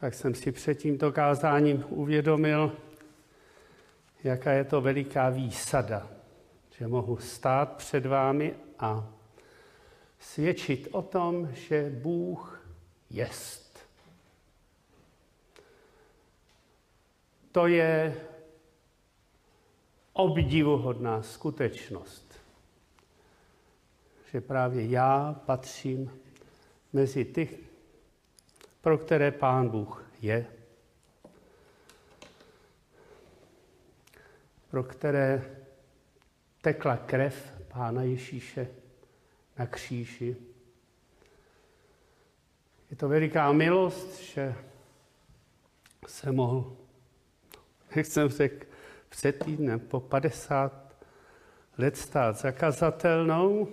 tak jsem si před tímto kázáním uvědomil, jaká je to veliká výsada, že mohu stát před vámi a svědčit o tom, že Bůh jest. To je obdivuhodná skutečnost, že právě já patřím mezi ty, pro které Pán Bůh je, pro které tekla krev Pána Ježíše na kříži. Je to veliká milost, že se mohl, jak jsem řekl, před týdnem po 50 let stát zakazatelnou.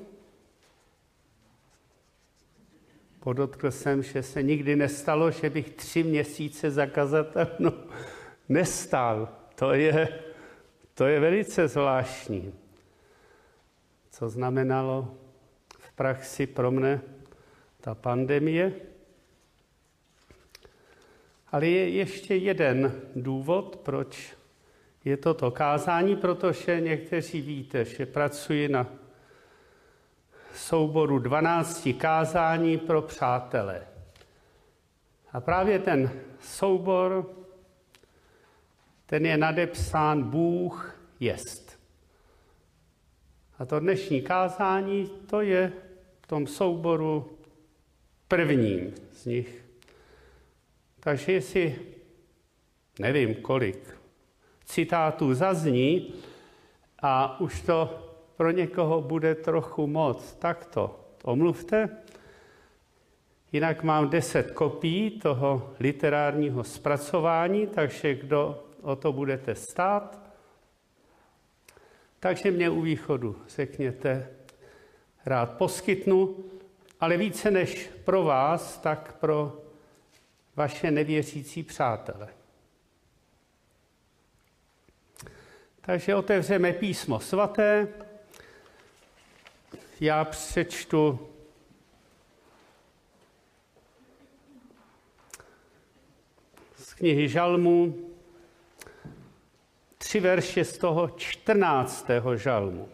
Podotkl jsem, že se nikdy nestalo, že bych tři měsíce zakazatelnou nestál. To je, to je velice zvláštní. Co znamenalo v praxi pro mne ta pandemie? Ale je ještě jeden důvod, proč je toto kázání, protože někteří víte, že pracuji na souboru 12 kázání pro přátele. A právě ten soubor, ten je nadepsán Bůh jest. A to dnešní kázání, to je v tom souboru prvním z nich. Takže jestli, nevím kolik, citátů zazní a už to pro někoho bude trochu moc, tak to omluvte. Jinak mám deset kopií toho literárního zpracování, takže kdo o to budete stát, takže mě u východu řekněte, rád poskytnu, ale více než pro vás, tak pro vaše nevěřící přátele. Takže otevřeme písmo svaté. Já přečtu z knihy Žalmu tři verše z toho čtrnáctého žalmu.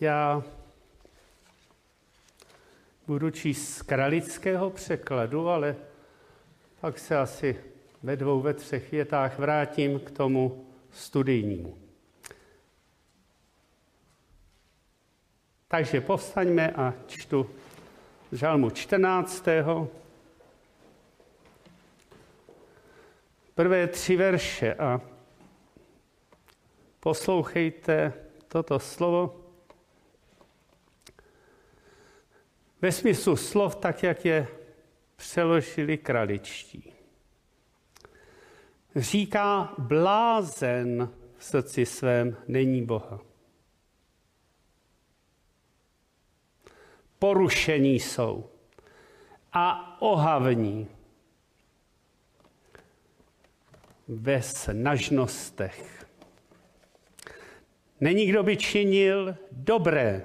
Já budu číst z kralického překladu, ale pak se asi ve dvou, ve třech větách vrátím k tomu studijnímu. Takže povstaňme a čtu žalmu 14. Prvé tři verše a poslouchejte toto slovo. Ve smyslu slov, tak jak je přeložili kraličtí. Říká, blázen v srdci svém není Boha. Porušení jsou a ohavní ve snažnostech. Není kdo by činil dobré,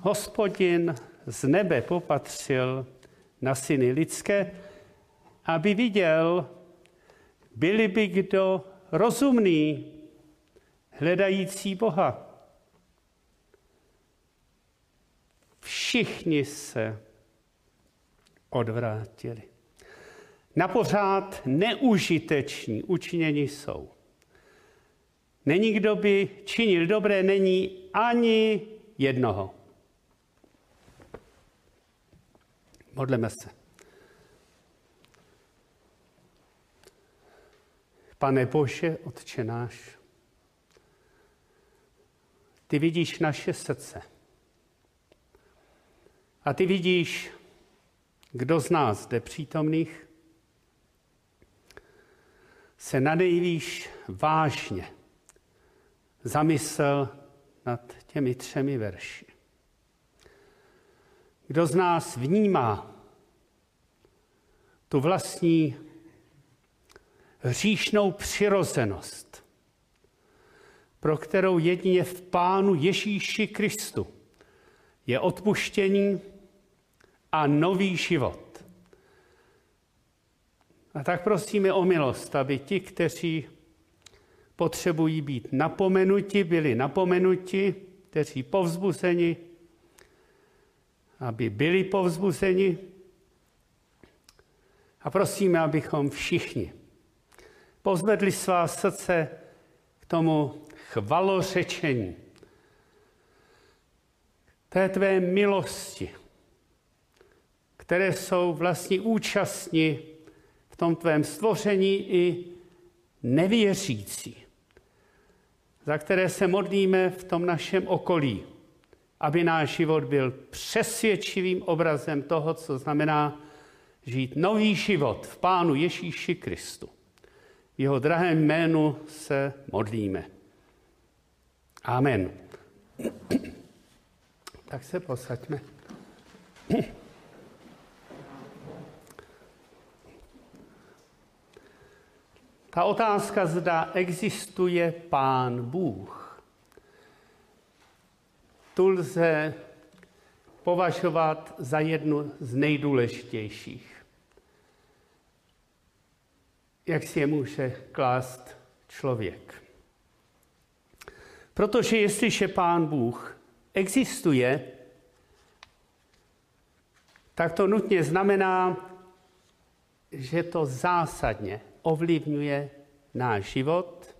hospodin z nebe popatřil na syny lidské, aby viděl, byli by kdo rozumný, hledající Boha. Všichni se odvrátili. Na pořád neužiteční učinění jsou. Není kdo by činil dobré, není ani jednoho. Modleme se. Pane Bože, Otče náš, ty vidíš naše srdce. A ty vidíš, kdo z nás zde přítomných se na nejvýš vážně zamyslel nad těmi třemi verši. Kdo z nás vnímá tu vlastní hříšnou přirozenost, pro kterou jedině v Pánu Ježíši Kristu je odpuštění a nový život. A tak prosíme o milost, aby ti, kteří potřebují být napomenuti, byli napomenuti, kteří povzbuzeni, aby byli povzbuzeni. A prosíme, abychom všichni pozvedli svá srdce k tomu chvalořečení, té tvé milosti, které jsou vlastně účastní v tom tvém stvoření i nevěřící, za které se modlíme v tom našem okolí, aby náš život byl přesvědčivým obrazem toho, co znamená žít nový život v Pánu Ježíši Kristu. Jeho drahém jménu se modlíme. Amen. Tak se posaďme. Ta otázka, zda existuje Pán Bůh, tu lze považovat za jednu z nejdůležitějších. Jak si je může klást člověk. Protože jestliže Pán Bůh existuje, tak to nutně znamená, že to zásadně ovlivňuje náš život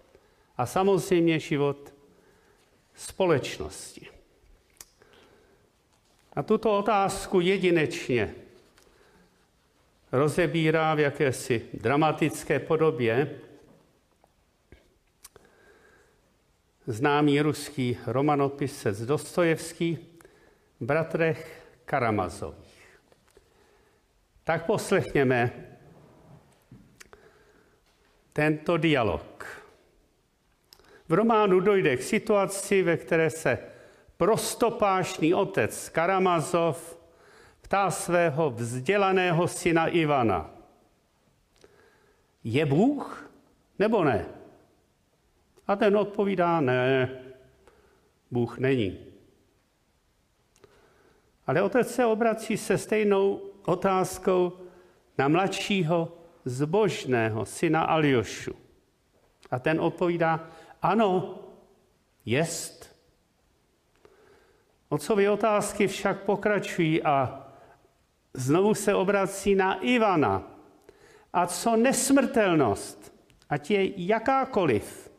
a samozřejmě život společnosti. A tuto otázku jedinečně rozebírá v jakési dramatické podobě známý ruský romanopisec Dostojevský bratrech Karamazových. Tak poslechněme tento dialog. V románu dojde k situaci, ve které se prostopášný otec Karamazov ptá svého vzdělaného syna Ivana. Je Bůh nebo ne? A ten odpovídá, ne, Bůh není. Ale otec se obrací se stejnou otázkou na mladšího zbožného syna Aljošu. A ten odpovídá, ano, jest. Otcovy otázky však pokračují a znovu se obrací na Ivana. A co nesmrtelnost, ať je jakákoliv,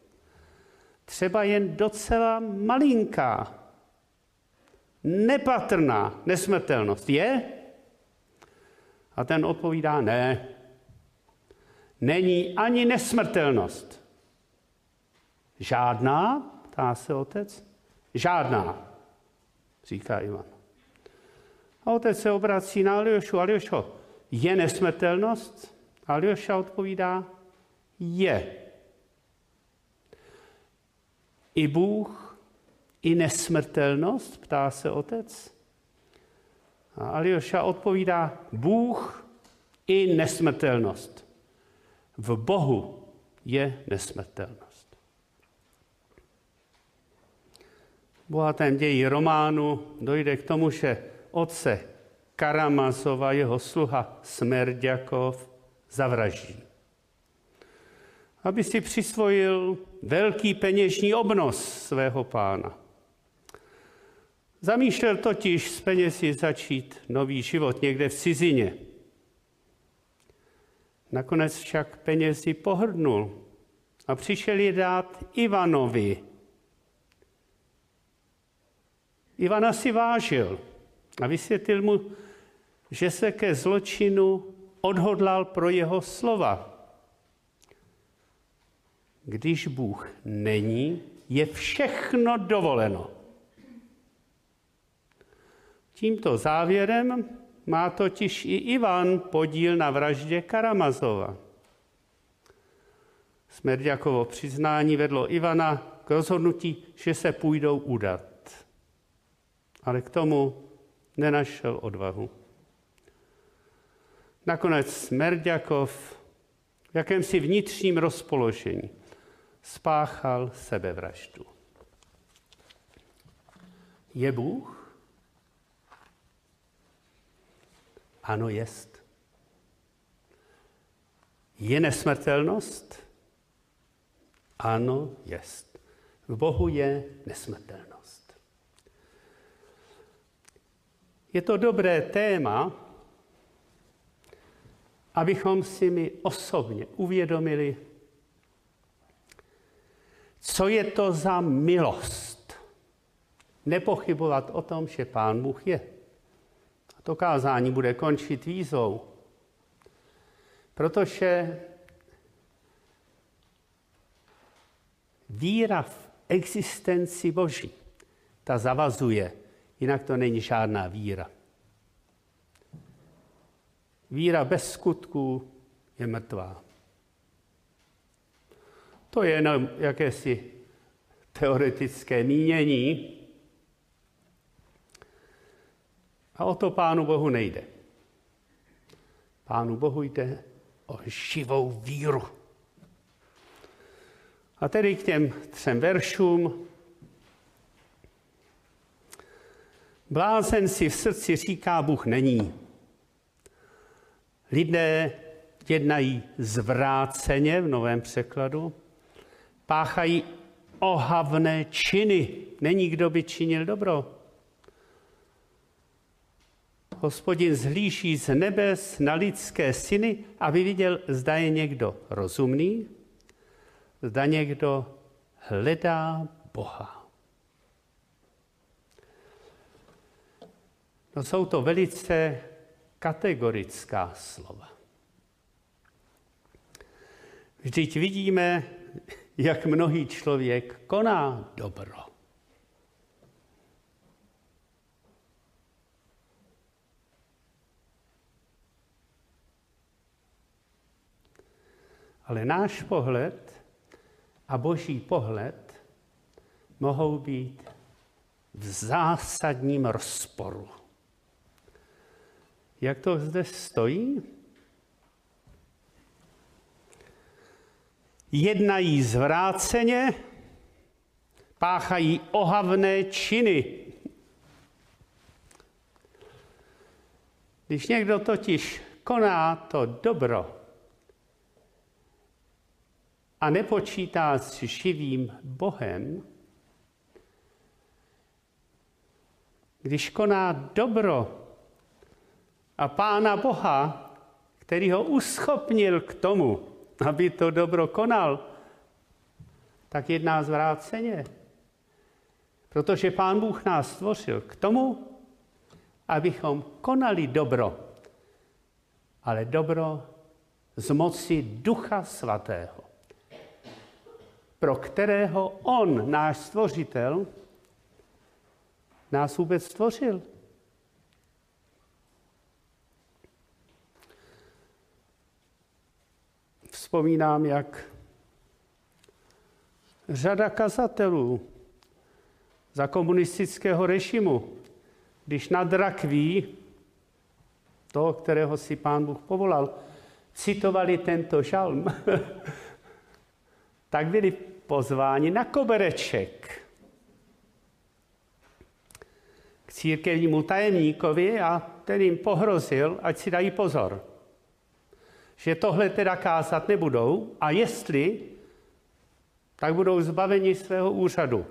třeba jen docela malinká, nepatrná nesmrtelnost je? A ten odpovídá, ne, není ani nesmrtelnost. Žádná, ptá se otec. Žádná, říká Ivan. A otec se obrací na Aljošu. Aljošo, je nesmrtelnost? Aljoša odpovídá, je i Bůh, i nesmrtelnost, ptá se otec. A Aljoša odpovídá, Bůh i nesmrtelnost. V Bohu je nesmrtelnost. V bohatém ději románu dojde k tomu, že otce Karamazova, jeho sluha Smerdjakov, zavraždí aby si přisvojil velký peněžní obnos svého pána. Zamýšlel totiž s penězi začít nový život někde v cizině. Nakonec však penězi pohrdnul a přišel je dát Ivanovi. Ivana si vážil a vysvětlil mu, že se ke zločinu odhodlal pro jeho slova. Když Bůh není, je všechno dovoleno. Tímto závěrem má totiž i Ivan podíl na vraždě Karamazova. Smerdjakovo přiznání vedlo Ivana k rozhodnutí, že se půjdou udat. Ale k tomu nenašel odvahu. Nakonec Smerdjakov v jakémsi vnitřním rozpoložení spáchal sebevraždu. Je Bůh? Ano, jest. Je nesmrtelnost? Ano, jest. V Bohu je nesmrtelnost. Je to dobré téma, abychom si my osobně uvědomili, co je to za milost. Nepochybovat o tom, že Pán Bůh je. A to kázání bude končit výzvou, protože víra v existenci Boží, ta zavazuje, jinak to není žádná víra. Víra bez skutků je mrtvá. To je jenom jakési teoretické mínění. A o to Pánu Bohu nejde. Pánu Bohu jde o živou víru. A tedy k těm třem veršům. Blázen si v srdci říká, Bůh není. Lidé jednají zvráceně v novém překladu, páchají ohavné činy. Není kdo by činil dobro. Hospodin zhlíží z nebes na lidské syny, aby viděl, zda je někdo rozumný, zda někdo hledá Boha. No jsou to velice kategorická slova. Vždyť vidíme, jak mnohý člověk koná dobro. Ale náš pohled a boží pohled mohou být v zásadním rozporu. Jak to zde stojí? Jednají zvráceně, páchají ohavné činy. Když někdo totiž koná to dobro, a nepočítá s živým Bohem, když koná dobro a Pána Boha, který ho uschopnil k tomu, aby to dobro konal, tak jedná zvráceně. Protože Pán Bůh nás stvořil k tomu, abychom konali dobro, ale dobro z moci Ducha Svatého pro kterého on, náš stvořitel, nás vůbec stvořil. Vzpomínám, jak řada kazatelů za komunistického režimu, když nad rakví toho, kterého si pán Bůh povolal, citovali tento žalm, tak byli pozváni na kobereček k církevnímu tajemníkovi a ten jim pohrozil, ať si dají pozor, že tohle teda kázat nebudou a jestli, tak budou zbaveni svého úřadu.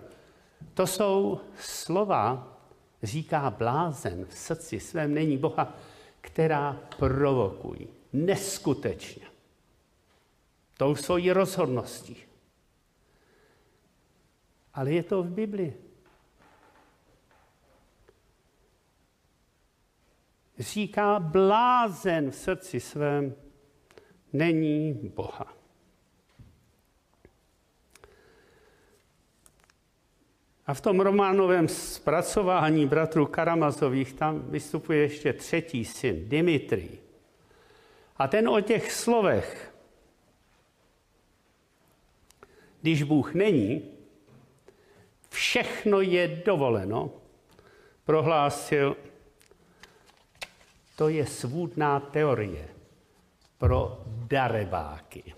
To jsou slova, říká blázen v srdci svém, není Boha, která provokují neskutečně. Tou svojí rozhodností ale je to v Biblii. Říká blázen v srdci svém, není Boha. A v tom románovém zpracování bratrů Karamazových tam vystupuje ještě třetí syn, Dimitri. A ten o těch slovech, když Bůh není, všechno je dovoleno, prohlásil, to je svůdná teorie pro dareváky.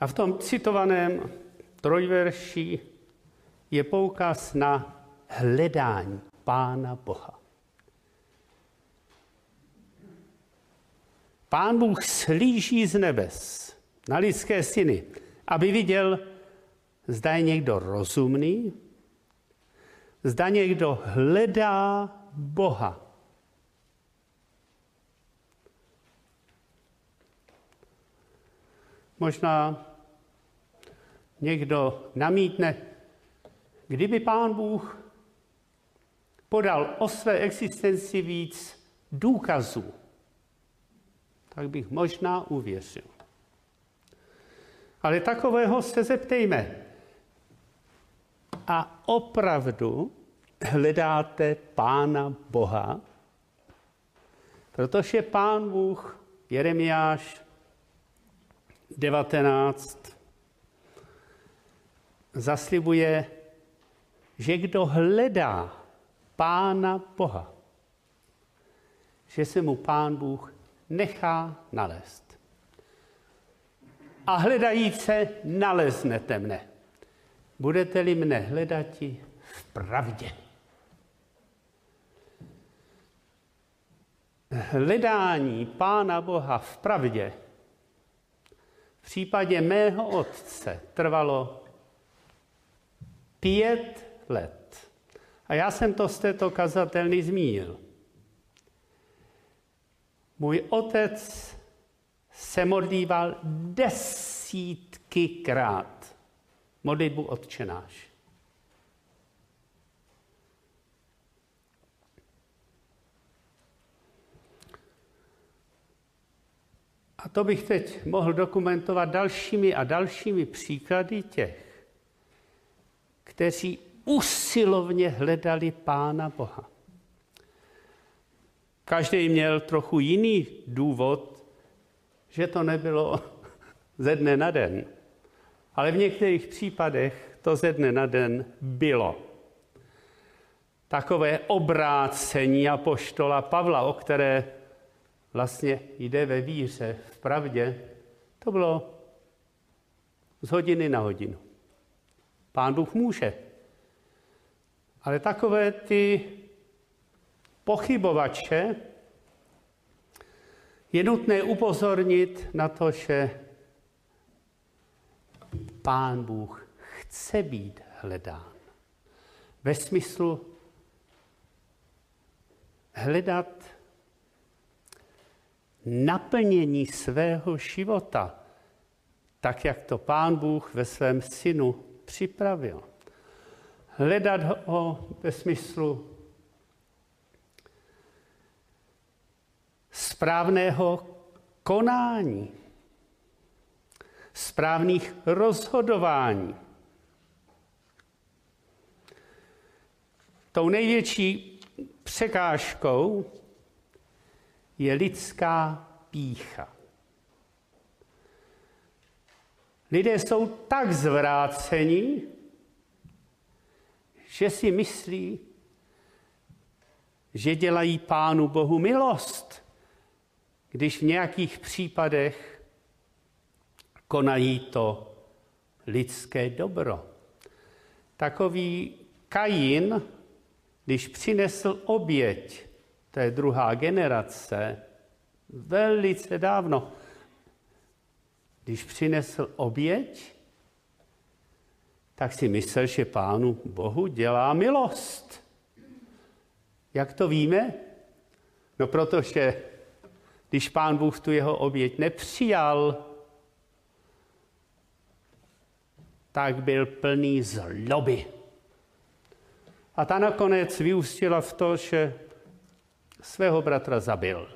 A v tom citovaném trojverší je poukaz na hledání Pána Boha. Pán Bůh slíží z nebes na lidské syny, aby viděl, zda je někdo rozumný, zda někdo hledá Boha. Možná někdo namítne, kdyby pán Bůh podal o své existenci víc důkazů, tak bych možná uvěřil. Ale takového se zeptejme. A opravdu hledáte Pána Boha? Protože Pán Bůh, Jeremiáš 19, zaslibuje, že kdo hledá Pána Boha, že se mu Pán Bůh nechá nalézt. A hledajíce naleznete mne. Budete-li mne hledati v pravdě. Hledání Pána Boha v pravdě v případě mého otce trvalo pět let. A já jsem to z této kazatelny zmínil. Můj otec se modlíval desítky krát modlitbu odčenáš. A to bych teď mohl dokumentovat dalšími a dalšími příklady těch, kteří usilovně hledali Pána Boha. Každý měl trochu jiný důvod, že to nebylo ze dne na den. Ale v některých případech to ze dne na den bylo. Takové obrácení apoštola Pavla, o které vlastně jde ve víře, v pravdě, to bylo z hodiny na hodinu. Pán Bůh může. Ale takové ty pochybovače je nutné upozornit na to, že Pán Bůh chce být hledán. Ve smyslu hledat naplnění svého života, tak jak to Pán Bůh ve svém synu připravil. Hledat ho ve smyslu správného konání, správných rozhodování. Tou největší překážkou je lidská pícha. Lidé jsou tak zvráceni, že si myslí, že dělají Pánu Bohu milost, když v nějakých případech konají to lidské dobro. Takový Kain, když přinesl oběť, je druhá generace, velice dávno, když přinesl oběť, tak si myslel, že pánu Bohu dělá milost. Jak to víme? No protože když pán Bůh tu jeho oběť nepřijal, tak byl plný zloby. A ta nakonec vyústila v to, že svého bratra zabil.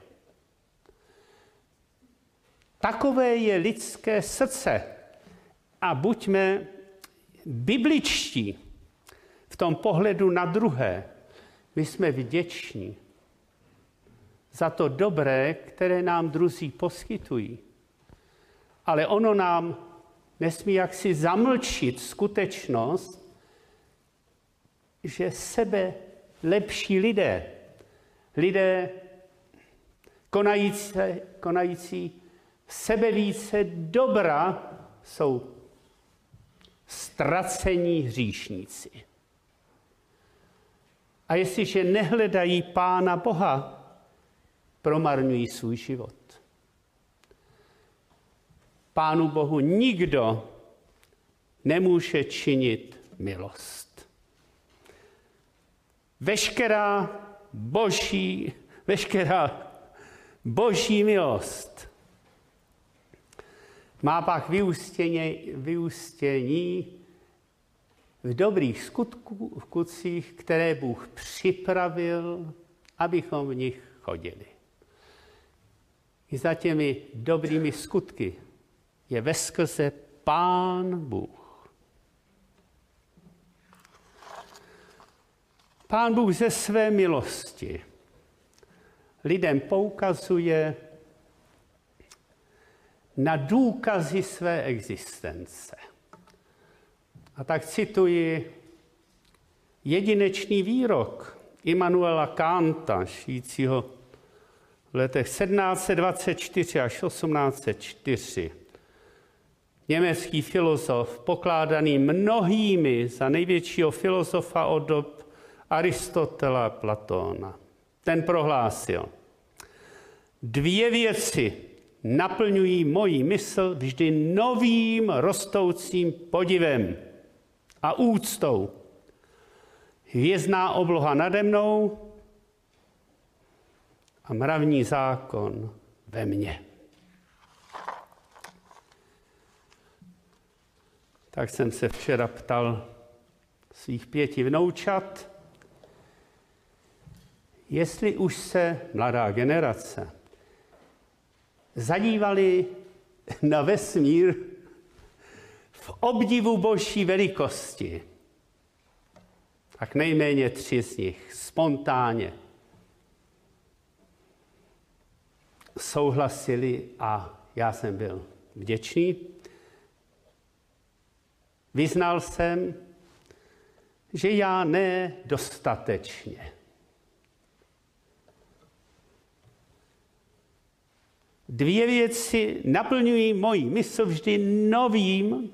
Takové je lidské srdce. A buďme bibličtí v tom pohledu na druhé. My jsme vděční za to dobré, které nám druzí poskytují. Ale ono nám nesmí jaksi zamlčit skutečnost, že sebe lepší lidé, lidé konající, konající sebe více dobra jsou ztracení hříšníci. A jestliže nehledají Pána Boha, promarňují svůj život. Pánu Bohu nikdo nemůže činit milost. Veškerá boží, veškerá boží milost má pak vyústění, vyústění v dobrých skutků, v kutcích, které Bůh připravil, abychom v nich chodili. I za těmi dobrými skutky je ve skrze Pán Bůh. Pán Bůh ze své milosti lidem poukazuje na důkazy své existence. A tak cituji jedinečný výrok Immanuela Kanta, žijícího v letech 1724 až 1804. Německý filozof, pokládaný mnohými za největšího filozofa od dob Aristotela a Platóna. Ten prohlásil, dvě věci naplňují moji mysl vždy novým rostoucím podivem a úctou. Hvězdná obloha nade mnou a mravní zákon ve mně. Tak jsem se včera ptal svých pěti vnoučat, jestli už se mladá generace zadívali na vesmír v obdivu boží velikosti, tak nejméně tři z nich spontánně souhlasili a já jsem byl vděčný. Vyznal jsem, že já ne dostatečně. Dvě věci naplňují moji mysl vždy novým,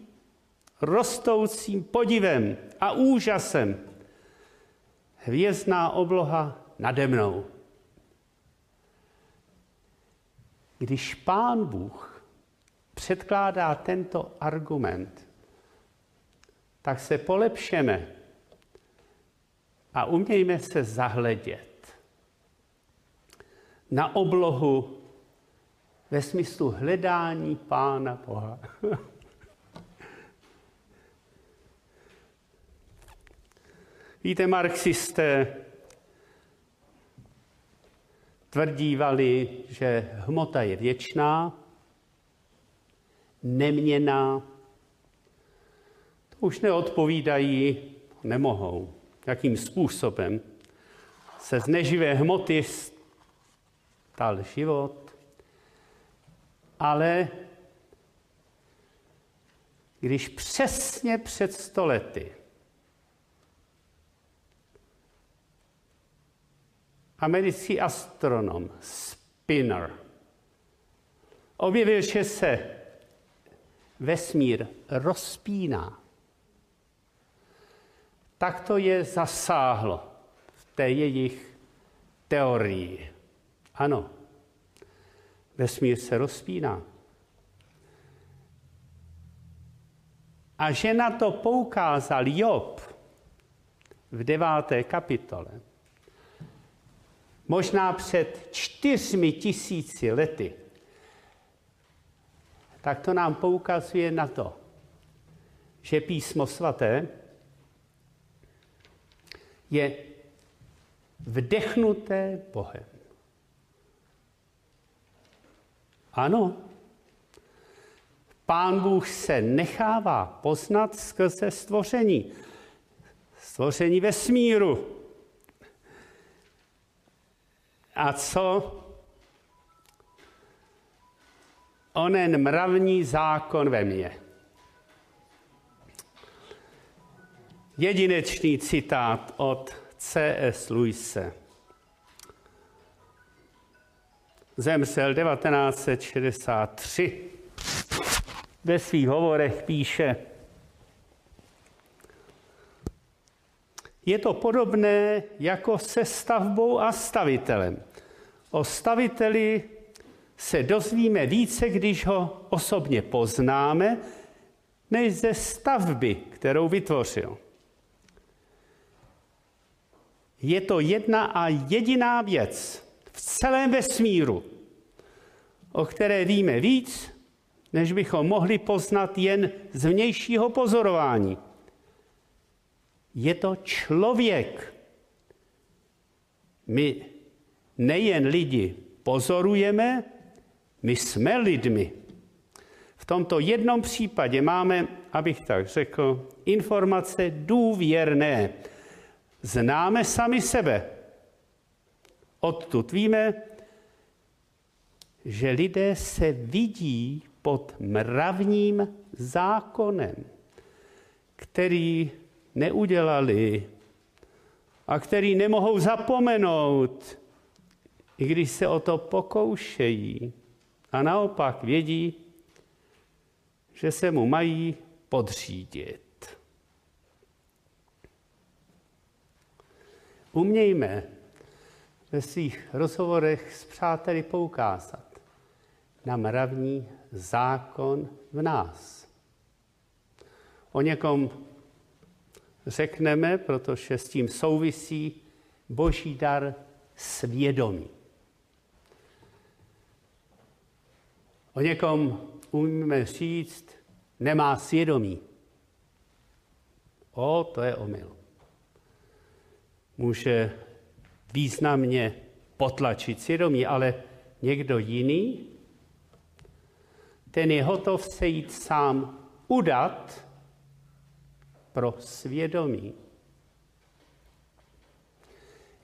rostoucím podivem a úžasem. Hvězdná obloha nade mnou. Když pán Bůh předkládá tento argument, tak se polepšeme a umějme se zahledět na oblohu ve smyslu hledání Pána Boha. Víte, marxisté tvrdívali, že hmota je věčná, neměná. Už neodpovídají, nemohou. Jakým způsobem se z neživé hmoty stal život, ale když přesně před stolety americký astronom Spinner objevil, že se vesmír rozpíná, tak to je zasáhlo v té jejich teorii. Ano, vesmír se rozpíná. A že na to poukázal Job v deváté kapitole, možná před čtyřmi tisíci lety, tak to nám poukazuje na to, že písmo svaté je vdechnuté Bohem. Ano, Pán Bůh se nechává poznat skrze stvoření. Stvoření vesmíru. A co onen mravní zákon ve mně? Jedinečný citát od C.S. Luise. zemřel 1963. ve svých hovorech píše, je to podobné jako se stavbou a stavitelem. O staviteli se dozvíme více, když ho osobně poznáme, než ze stavby, kterou vytvořil. Je to jedna a jediná věc v celém vesmíru, o které víme víc, než bychom mohli poznat jen z vnějšího pozorování. Je to člověk. My nejen lidi pozorujeme, my jsme lidmi. V tomto jednom případě máme, abych tak řekl, informace důvěrné. Známe sami sebe. Odtud víme, že lidé se vidí pod mravním zákonem, který neudělali a který nemohou zapomenout, i když se o to pokoušejí. A naopak vědí, že se mu mají podřídit. Umějme ve svých rozhovorech s přáteli poukázat na mravní zákon v nás. O někom řekneme, protože s tím souvisí boží dar svědomí. O někom umíme říct, nemá svědomí. O, to je omyl. Může významně potlačit svědomí, ale někdo jiný, ten je hotov se jít sám udat pro svědomí.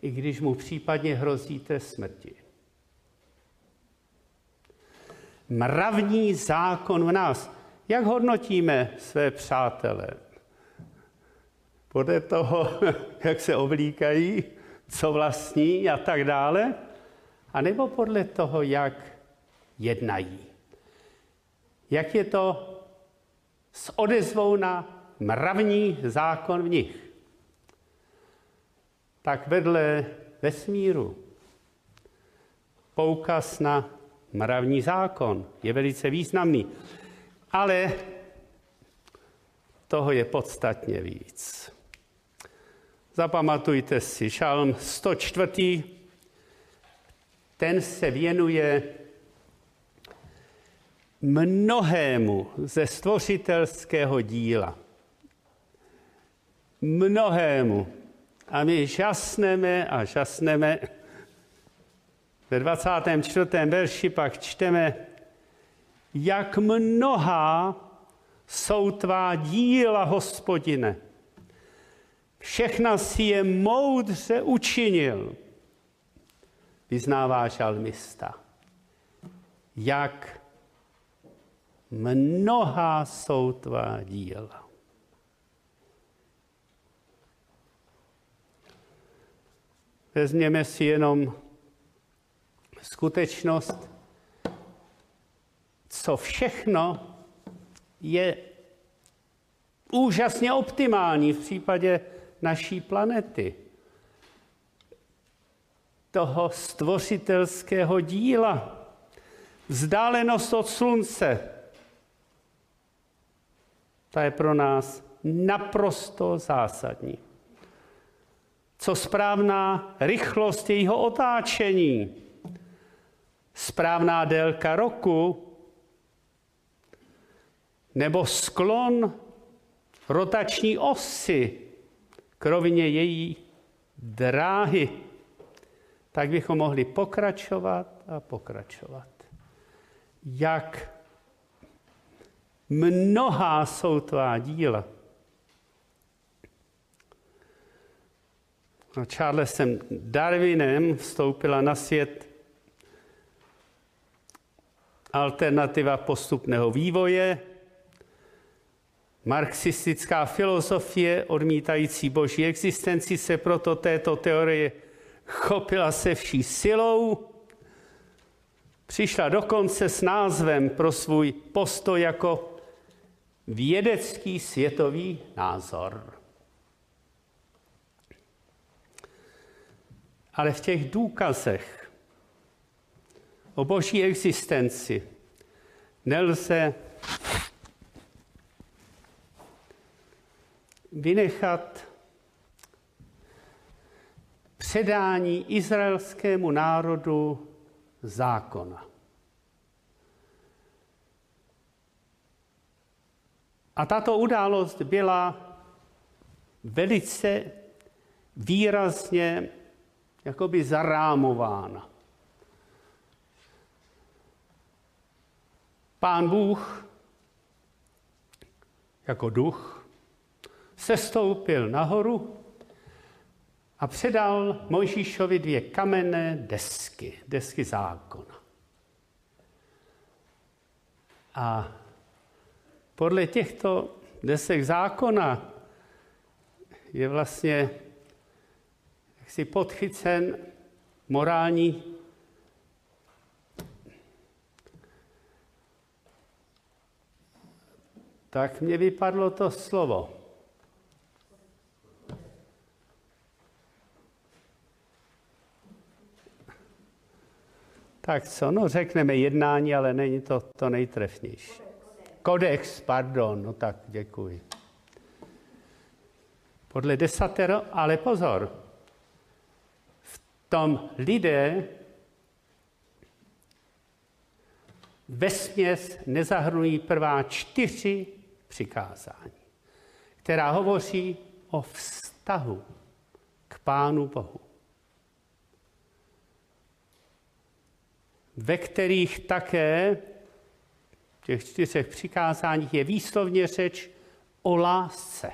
I když mu případně hrozíte smrti mravní zákon v nás. Jak hodnotíme své přátele? Podle toho, jak se oblíkají, co vlastní a tak dále? A nebo podle toho, jak jednají? Jak je to s odezvou na mravní zákon v nich? Tak vedle vesmíru poukaz na Mravní zákon je velice významný, ale toho je podstatně víc. Zapamatujte si, šalm 104. Ten se věnuje mnohému ze stvořitelského díla. Mnohému. A my žasneme a žasneme, ve 24. verši pak čteme, jak mnoha jsou tvá díla, hospodine. Všechna si je moudře učinil, vyznává žalmista. Jak mnoha jsou tvá díla. Vezměme si jenom skutečnost, co všechno je úžasně optimální v případě naší planety. Toho stvořitelského díla. Vzdálenost od slunce. Ta je pro nás naprosto zásadní. Co správná rychlost jejího otáčení správná délka roku, nebo sklon rotační osy k rovině její dráhy, tak bychom mohli pokračovat a pokračovat. Jak mnohá jsou tvá díla. A Charlesem Darwinem vstoupila na svět alternativa postupného vývoje, marxistická filozofie odmítající boží existenci se proto této teorie chopila se vší silou, přišla dokonce s názvem pro svůj postoj jako vědecký světový názor. Ale v těch důkazech o boží existenci nelze vynechat předání izraelskému národu zákona. A tato událost byla velice výrazně jakoby zarámována. Pán Bůh jako duch sestoupil nahoru a předal Mojžíšovi dvě kamenné desky, desky zákona. A podle těchto desek zákona je vlastně jaksi podchycen morální tak mě vypadlo to slovo. Tak co, no řekneme jednání, ale není to to nejtrefnější. Kodex, pardon, no tak děkuji. Podle desatero, ale pozor, v tom lidé vesměs nezahrnují prvá čtyři přikázání, která hovoří o vztahu k Pánu Bohu. Ve kterých také v těch čtyřech přikázáních je výslovně řeč o lásce.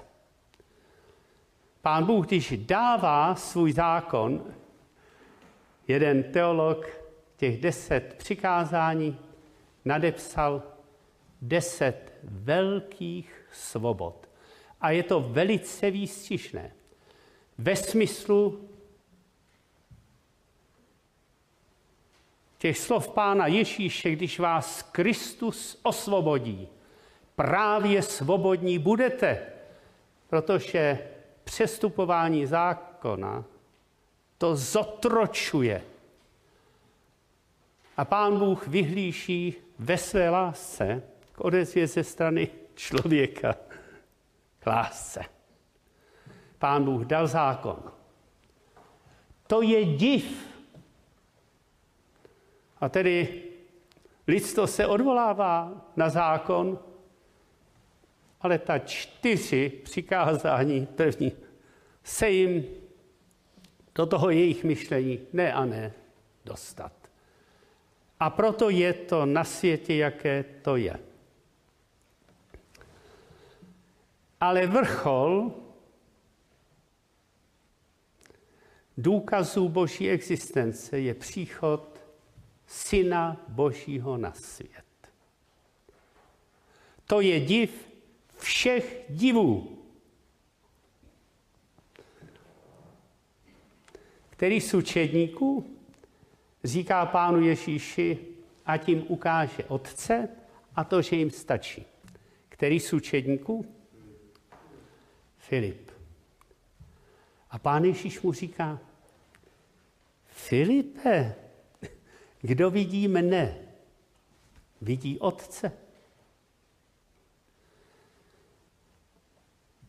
Pán Bůh, když dává svůj zákon, jeden teolog těch deset přikázání nadepsal deset velkých svobod. A je to velice výstižné. Ve smyslu těch slov Pána Ježíše, když vás Kristus osvobodí, právě svobodní budete, protože přestupování zákona to zotročuje. A Pán Bůh vyhlíší ve své lásce k odezvě ze strany člověka k lásce. Pán Bůh dal zákon. To je div, a tedy lidstvo se odvolává na zákon, ale ta čtyři přikázání první se jim do toho jejich myšlení ne a ne dostat. A proto je to na světě, jaké to je. Ale vrchol důkazů boží existence je příchod Syna Božího na svět. To je div všech divů, který z učedníků říká pánu Ježíši, a tím ukáže Otce a to, že jim stačí. Který z učedníků? Filip. A pán Ježíš mu říká, Filipe, kdo vidí mne, vidí Otce.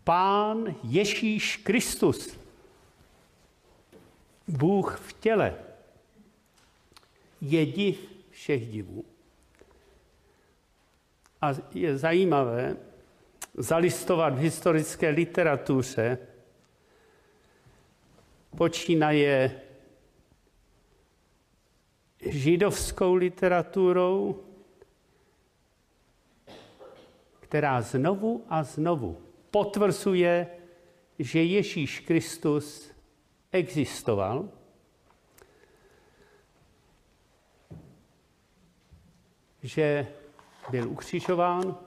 Pán Ježíš Kristus, Bůh v těle, je div všech divů. A je zajímavé zalistovat v historické literatuře, počínaje židovskou literaturou, která znovu a znovu potvrzuje, že Ježíš Kristus existoval, že byl ukřižován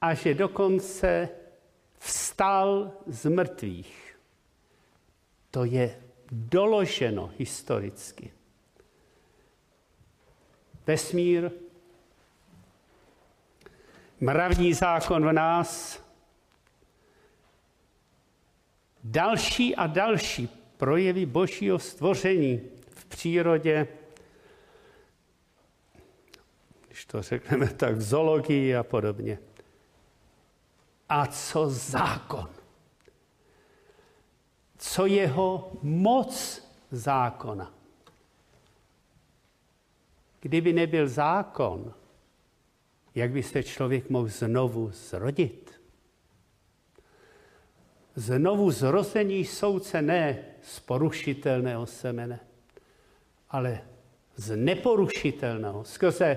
a že dokonce vstal z mrtvých. To je doloženo historicky. Vesmír mravní zákon v nás, další a další projevy božího stvoření v přírodě, když to řekneme tak, v zoologii a podobně. A co zákon? Co jeho moc zákona? Kdyby nebyl zákon, jak by se člověk mohl znovu zrodit? Znovu zrození soudce ne z porušitelného semene, ale z neporušitelného, skrze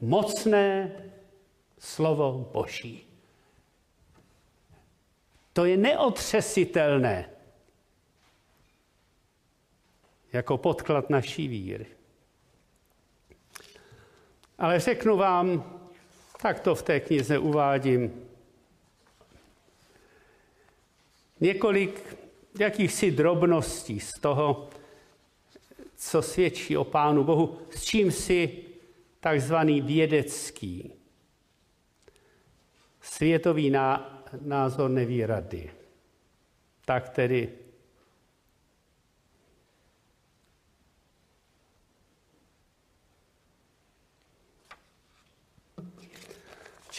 mocné slovo Boží. To je neotřesitelné jako podklad naší víry. Ale řeknu vám, tak to v té knize uvádím, několik jakýchsi drobností z toho, co svědčí o Pánu Bohu, s čím si takzvaný vědecký světový názor neví rady. Tak tedy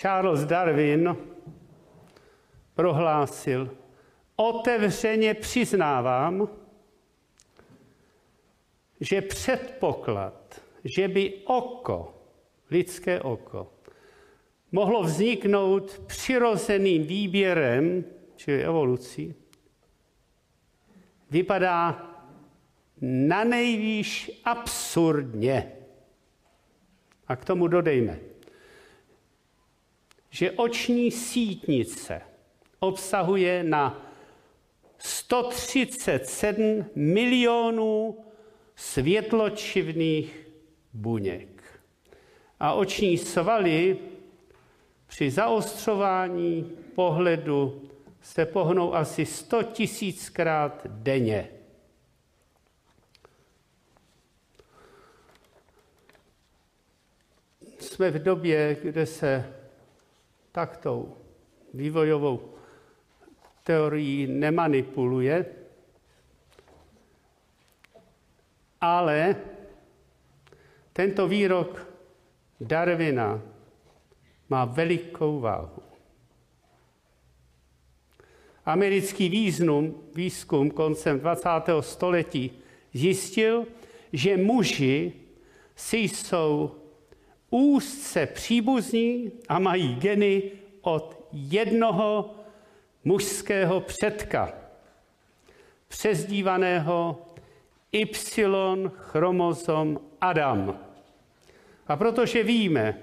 Charles Darwin prohlásil, otevřeně přiznávám, že předpoklad, že by oko, lidské oko, mohlo vzniknout přirozeným výběrem, čili evolucí, vypadá na nejvýš absurdně. A k tomu dodejme, že oční sítnice obsahuje na 137 milionů světločivných buněk. A oční svaly při zaostřování pohledu se pohnou asi 100 tisíckrát denně. Jsme v době, kde se taktou vývojovou teorií nemanipuluje, ale tento výrok Darwina má velikou váhu. Americký význum, výzkum koncem 20. století zjistil, že muži si jsou úzce příbuzní a mají geny od jednoho mužského předka, přezdívaného Y chromozom Adam. A protože víme,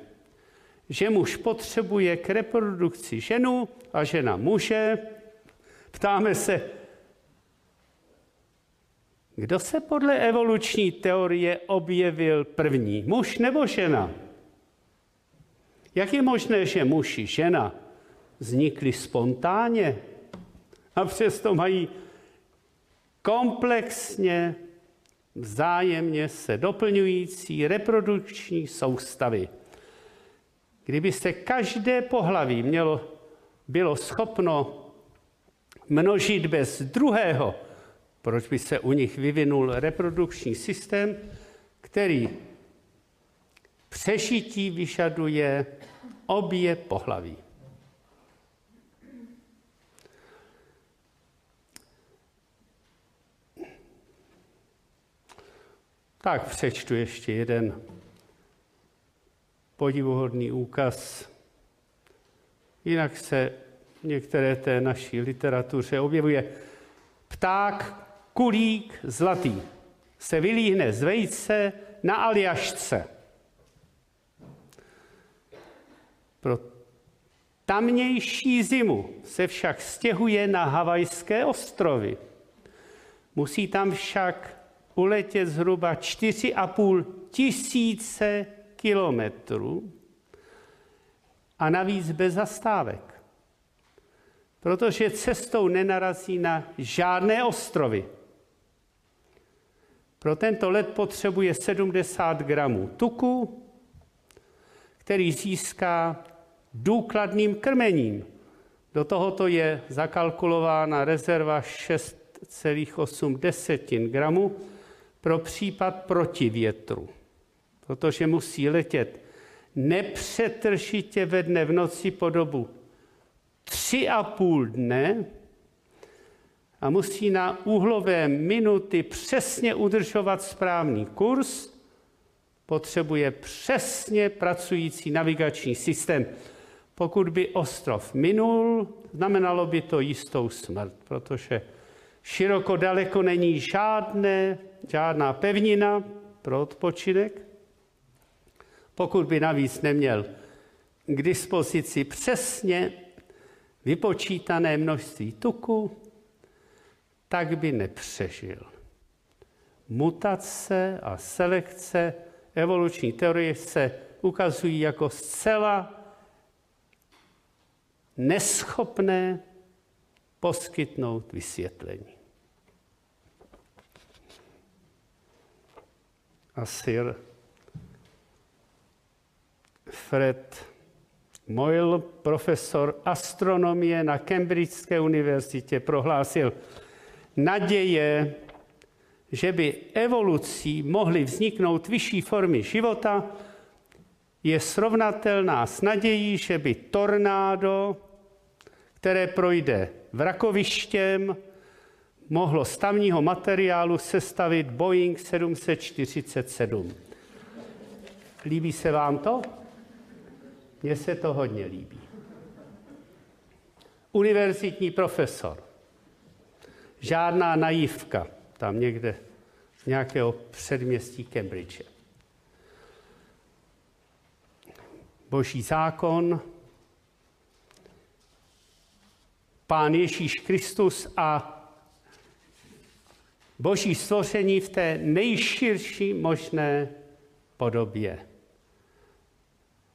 že muž potřebuje k reprodukci ženu a žena muže, ptáme se, kdo se podle evoluční teorie objevil první, muž nebo žena? Jak je možné, že muž i žena vznikli spontánně a přesto mají komplexně, vzájemně se doplňující reprodukční soustavy. Kdyby se každé pohlaví mělo, bylo schopno množit bez druhého, proč by se u nich vyvinul reprodukční systém, který přežití vyžaduje obě pohlaví. Tak přečtu ještě jeden podivuhodný úkaz. Jinak se některé té naší literatuře objevuje pták, kulík zlatý se vylíhne z vejce na aljašce. Pro tamnější zimu se však stěhuje na Havajské ostrovy. Musí tam však uletět zhruba 4,5 tisíce kilometrů a navíc bez zastávek. Protože cestou nenarazí na žádné ostrovy. Pro tento let potřebuje 70 gramů tuku, který získá důkladným krmením. Do tohoto je zakalkulována rezerva 6,8 desetin gramu pro případ proti větru, protože musí letět nepřetržitě ve dne v noci po dobu tři a půl dne a musí na úhlové minuty přesně udržovat správný kurz, potřebuje přesně pracující navigační systém. Pokud by ostrov minul, znamenalo by to jistou smrt, protože široko daleko není žádné, žádná pevnina pro odpočinek. Pokud by navíc neměl k dispozici přesně vypočítané množství tuku, tak by nepřežil. Mutace a selekce evoluční teorie se ukazují jako zcela neschopné poskytnout vysvětlení. A Sir Fred Moyle, profesor astronomie na Cambridgeské univerzitě, prohlásil, naděje, že by evolucí mohly vzniknout vyšší formy života, je srovnatelná s nadějí, že by tornádo, které projde vrakovištěm, mohlo z tamního materiálu sestavit Boeing 747. Líbí se vám to? Mně se to hodně líbí. Univerzitní profesor. Žádná naivka tam někde z nějakého předměstí Cambridge. Boží zákon, Pán Ježíš Kristus a Boží stvoření v té nejširší možné podobě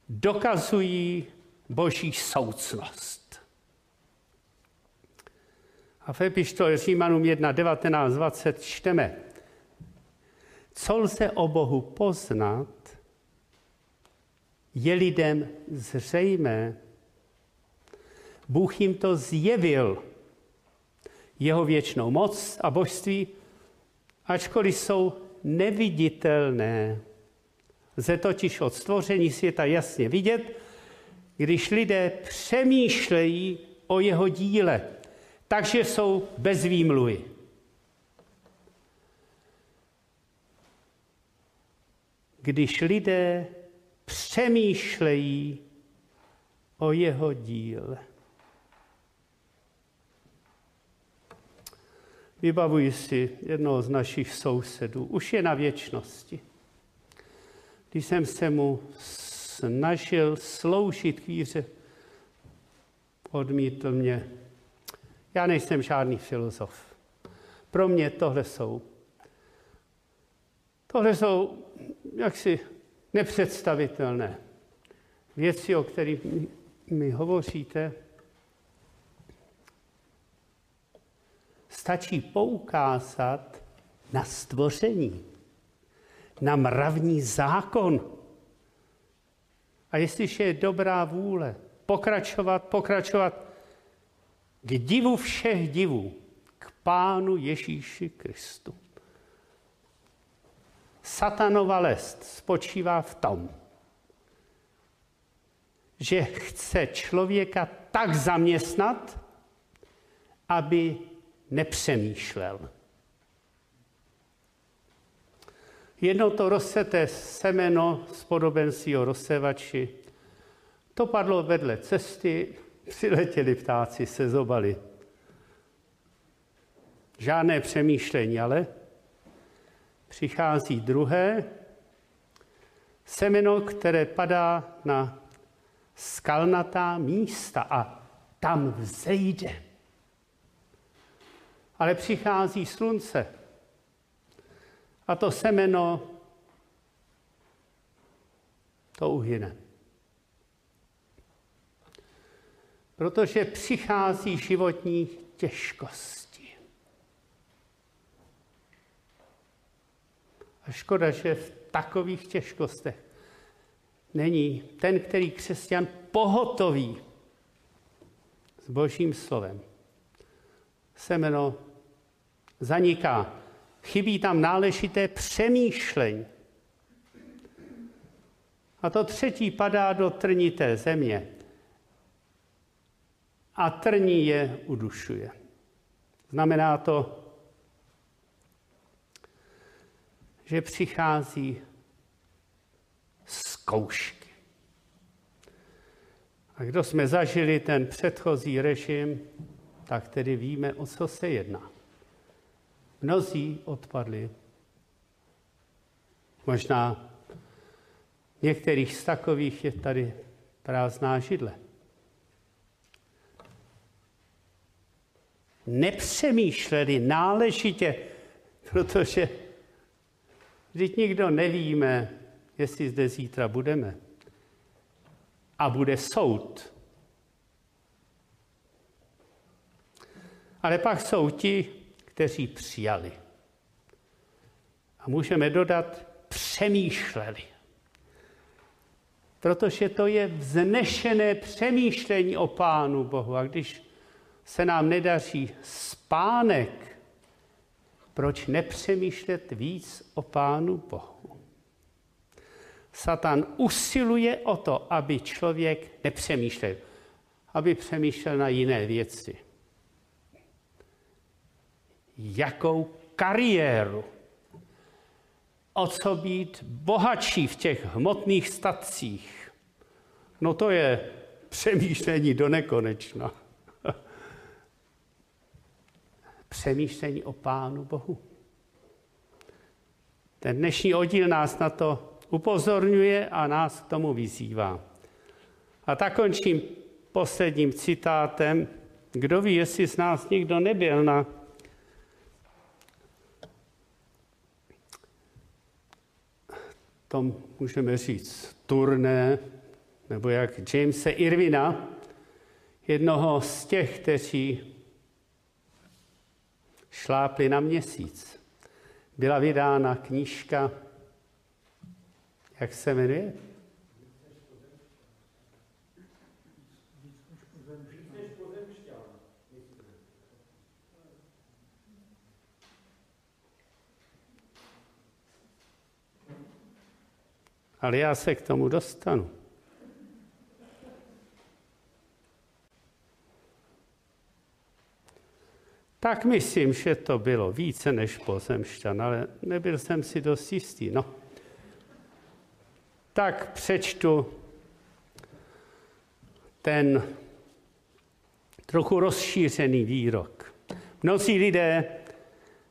dokazují Boží soucnost. A v epištole Římanům 1, 19, 20 čteme, co lze o Bohu poznat, je lidem zřejmé. Bůh jim to zjevil, jeho věčnou moc a božství, ačkoliv jsou neviditelné. Lze totiž od stvoření světa jasně vidět, když lidé přemýšlejí o jeho díle, takže jsou bez výmluvy. Když lidé přemýšlejí o jeho díle. Vybavuji si jednoho z našich sousedů, už je na věčnosti. Když jsem se mu snažil sloužit k víře, odmítl mě. Já nejsem žádný filozof. Pro mě tohle jsou, tohle jsou jaksi nepředstavitelné věci, o kterých mi hovoříte. Stačí poukázat na stvoření na mravní zákon. A jestliže je dobrá vůle pokračovat, pokračovat k divu všech divů, k Pánu Ježíši Kristu. Satanova lest spočívá v tom, že chce člověka tak zaměstnat, aby nepřemýšlel. Jedno to rozseté semeno z podobenství o rozsevači, to padlo vedle cesty, přiletěli ptáci, se zobali. Žádné přemýšlení, ale přichází druhé semeno, které padá na skalnatá místa a tam vzejde. Ale přichází slunce, a to semeno to uhyne. Protože přichází životní těžkosti. A škoda, že v takových těžkostech není ten, který křesťan pohotoví s božím slovem. Semeno zaniká. Chybí tam náležité přemýšlení. A to třetí padá do trnité země. A trní je udušuje. Znamená to, že přichází zkoušky. A kdo jsme zažili ten předchozí režim, tak tedy víme, o co se jedná. Mnozí odpadli. Možná některých z takových je tady prázdná židle. Nepřemýšleli náležitě, protože vždyť nikdo nevíme, jestli zde zítra budeme. A bude soud. Ale pak jsou ti, kteří přijali. A můžeme dodat, přemýšleli. Protože to je vznešené přemýšlení o Pánu Bohu. A když se nám nedaří spánek, proč nepřemýšlet víc o Pánu Bohu? Satan usiluje o to, aby člověk nepřemýšlel, aby přemýšlel na jiné věci. Jakou kariéru, o co být bohatší v těch hmotných statcích. No to je přemýšlení do nekonečna. Přemýšlení o Pánu Bohu. Ten dnešní oddíl nás na to upozorňuje a nás k tomu vyzývá. A tak končím posledním citátem. Kdo ví, jestli z nás nikdo nebyl na tom, můžeme říct, turné, nebo jak Jamese Irvina, jednoho z těch, kteří šlápli na měsíc. Byla vydána knížka jak se jmenuje? Ale já se k tomu dostanu. Tak myslím, že to bylo více než pozemšťan, ale nebyl jsem si dost jistý. No tak přečtu ten trochu rozšířený výrok. Mnozí lidé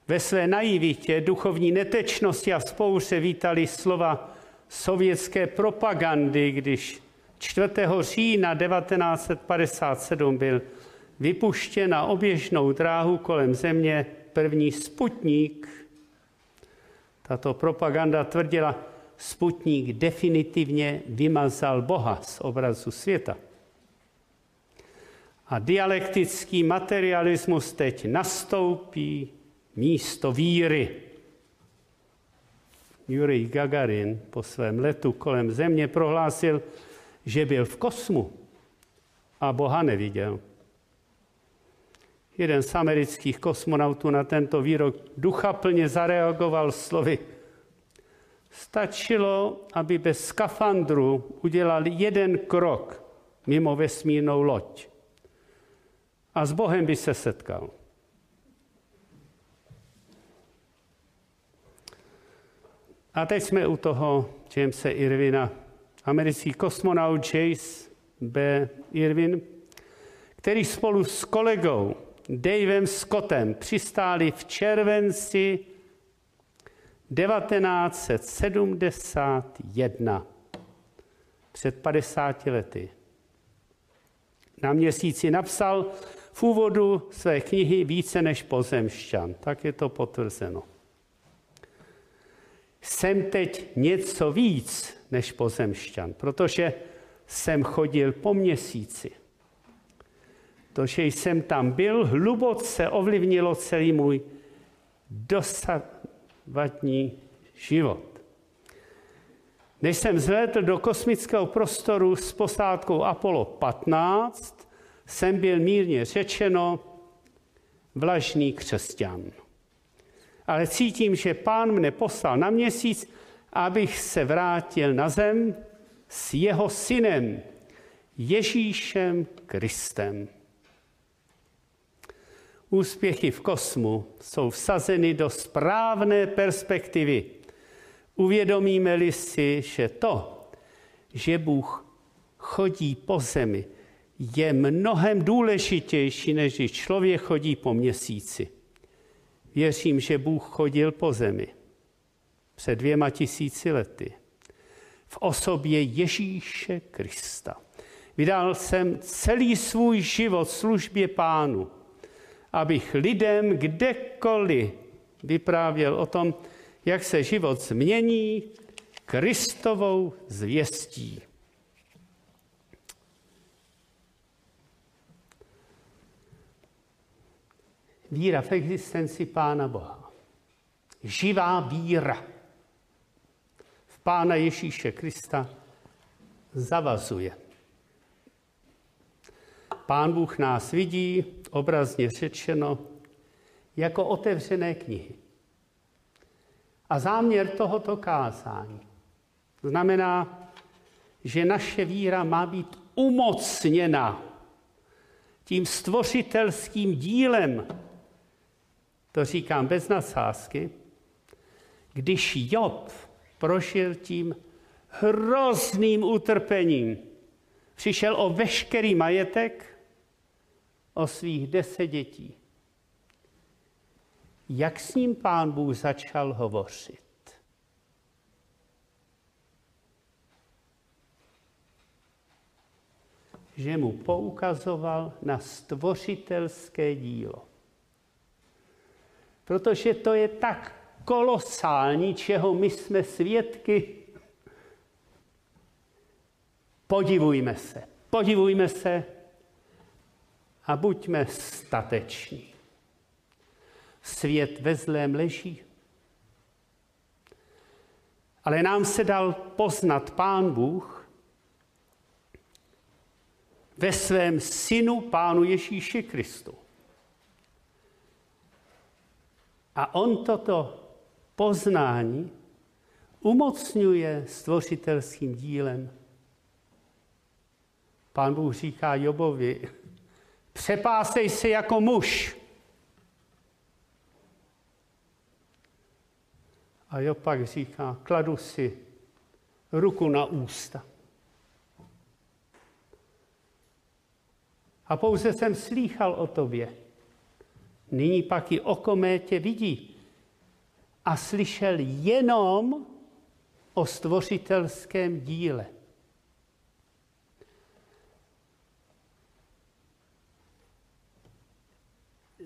ve své naivitě, duchovní netečnosti a spouře vítali slova sovětské propagandy, když 4. října 1957 byl vypuštěn na oběžnou dráhu kolem země první sputník. Tato propaganda tvrdila, Sputník definitivně vymazal Boha z obrazu světa. A dialektický materialismus teď nastoupí místo víry. Jurij Gagarin po svém letu kolem země prohlásil, že byl v kosmu a Boha neviděl. Jeden z amerických kosmonautů na tento výrok ducha plně zareagoval slovy Stačilo, aby bez skafandru udělal jeden krok mimo vesmírnou loď. A s Bohem by se setkal. A teď jsme u toho Jamesa Irvina. Americký kosmonaut Chase B. Irvin, který spolu s kolegou Davem Scottem přistáli v červenci 1971, před 50 lety, na měsíci napsal v úvodu své knihy více než pozemšťan. Tak je to potvrzeno. Jsem teď něco víc než pozemšťan, protože jsem chodil po měsíci. To, že jsem tam byl, hluboce ovlivnilo celý můj dosad, vatní život. Než jsem zlétl do kosmického prostoru s posádkou Apollo 15, jsem byl mírně řečeno vlažný křesťan. Ale cítím, že pán mne poslal na měsíc, abych se vrátil na zem s jeho synem, Ježíšem Kristem. Úspěchy v kosmu jsou vsazeny do správné perspektivy. Uvědomíme-li si, že to, že Bůh chodí po zemi, je mnohem důležitější, než když člověk chodí po měsíci. Věřím, že Bůh chodil po zemi před dvěma tisíci lety v osobě Ježíše Krista. Vydal jsem celý svůj život službě pánu, abych lidem kdekoliv vyprávěl o tom, jak se život změní Kristovou zvěstí. Víra v existenci Pána Boha. Živá víra v Pána Ježíše Krista zavazuje. Pán Bůh nás vidí, obrazně řečeno, jako otevřené knihy. A záměr tohoto kázání znamená, že naše víra má být umocněna tím stvořitelským dílem, to říkám bez nasázky, když Job prožil tím hrozným utrpením, přišel o veškerý majetek, o svých deset dětí. Jak s ním pán Bůh začal hovořit? Že mu poukazoval na stvořitelské dílo. Protože to je tak kolosální, čeho my jsme svědky. Podivujme se, podivujme se a buďme stateční. Svět ve zlém leží. Ale nám se dal poznat Pán Bůh ve svém synu Pánu Ježíši Kristu. A on toto poznání umocňuje stvořitelským dílem. Pán Bůh říká Jobovi, přepásej se jako muž. A Job pak říká, kladu si ruku na ústa. A pouze jsem slýchal o tobě. Nyní pak i oko mé tě vidí. A slyšel jenom o stvořitelském díle.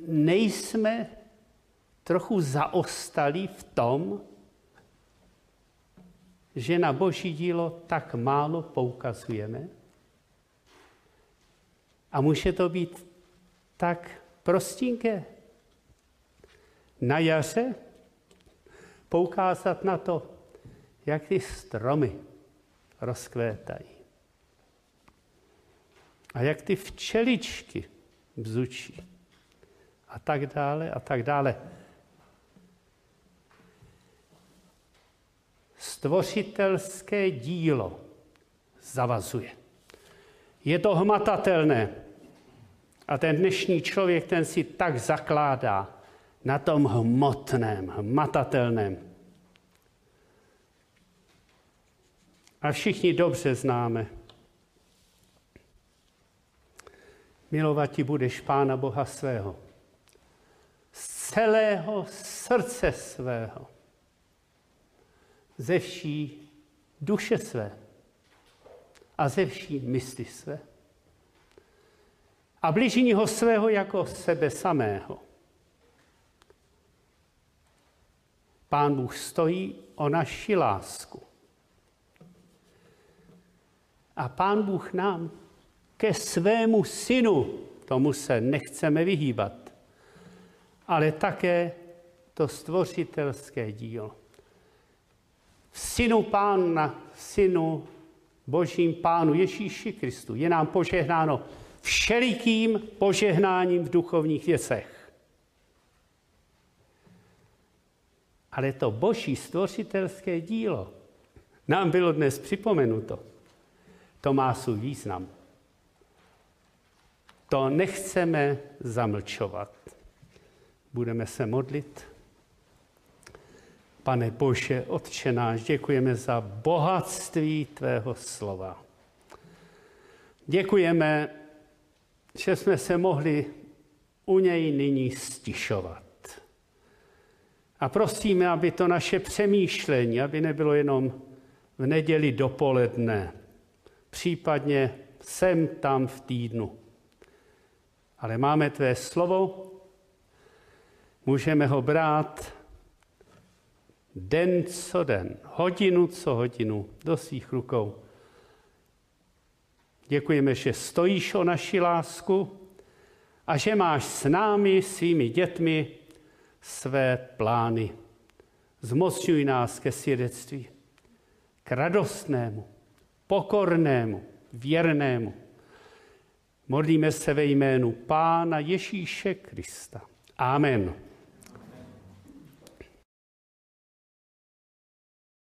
Nejsme trochu zaostalí v tom, že na boží dílo tak málo poukazujeme? A může to být tak prostinké na jaře poukázat na to, jak ty stromy rozkvétají. A jak ty včeličky bzučí. A tak dále, a tak dále. Stvořitelské dílo zavazuje. Je to hmatatelné. A ten dnešní člověk, ten si tak zakládá na tom hmotném, hmatatelném. A všichni dobře známe. Milovat ti budeš Pána Boha svého. Celého srdce svého. Ze vší duše své. A ze vší mysli své. A bližního svého jako sebe samého. Pán Bůh stojí o naši lásku. A Pán Bůh nám ke svému synu, tomu se nechceme vyhýbat, ale také to stvořitelské dílo synu pána, synu božím pánu Ježíši Kristu je nám požehnáno všelikým požehnáním v duchovních věcech. Ale to boží stvořitelské dílo nám bylo dnes připomenuto. To má svůj význam. To nechceme zamlčovat. Budeme se modlit. Pane Bože, Otče náš, děkujeme za bohatství Tvého slova. Děkujeme, že jsme se mohli u něj nyní stišovat. A prosíme, aby to naše přemýšlení, aby nebylo jenom v neděli dopoledne, případně sem tam v týdnu. Ale máme tvé slovo, můžeme ho brát den co den, hodinu co hodinu do svých rukou. Děkujeme, že stojíš o naši lásku a že máš s námi, svými dětmi, své plány. Zmocňuj nás ke svědectví, k radostnému, pokornému, věrnému. Modlíme se ve jménu Pána Ježíše Krista. Amen.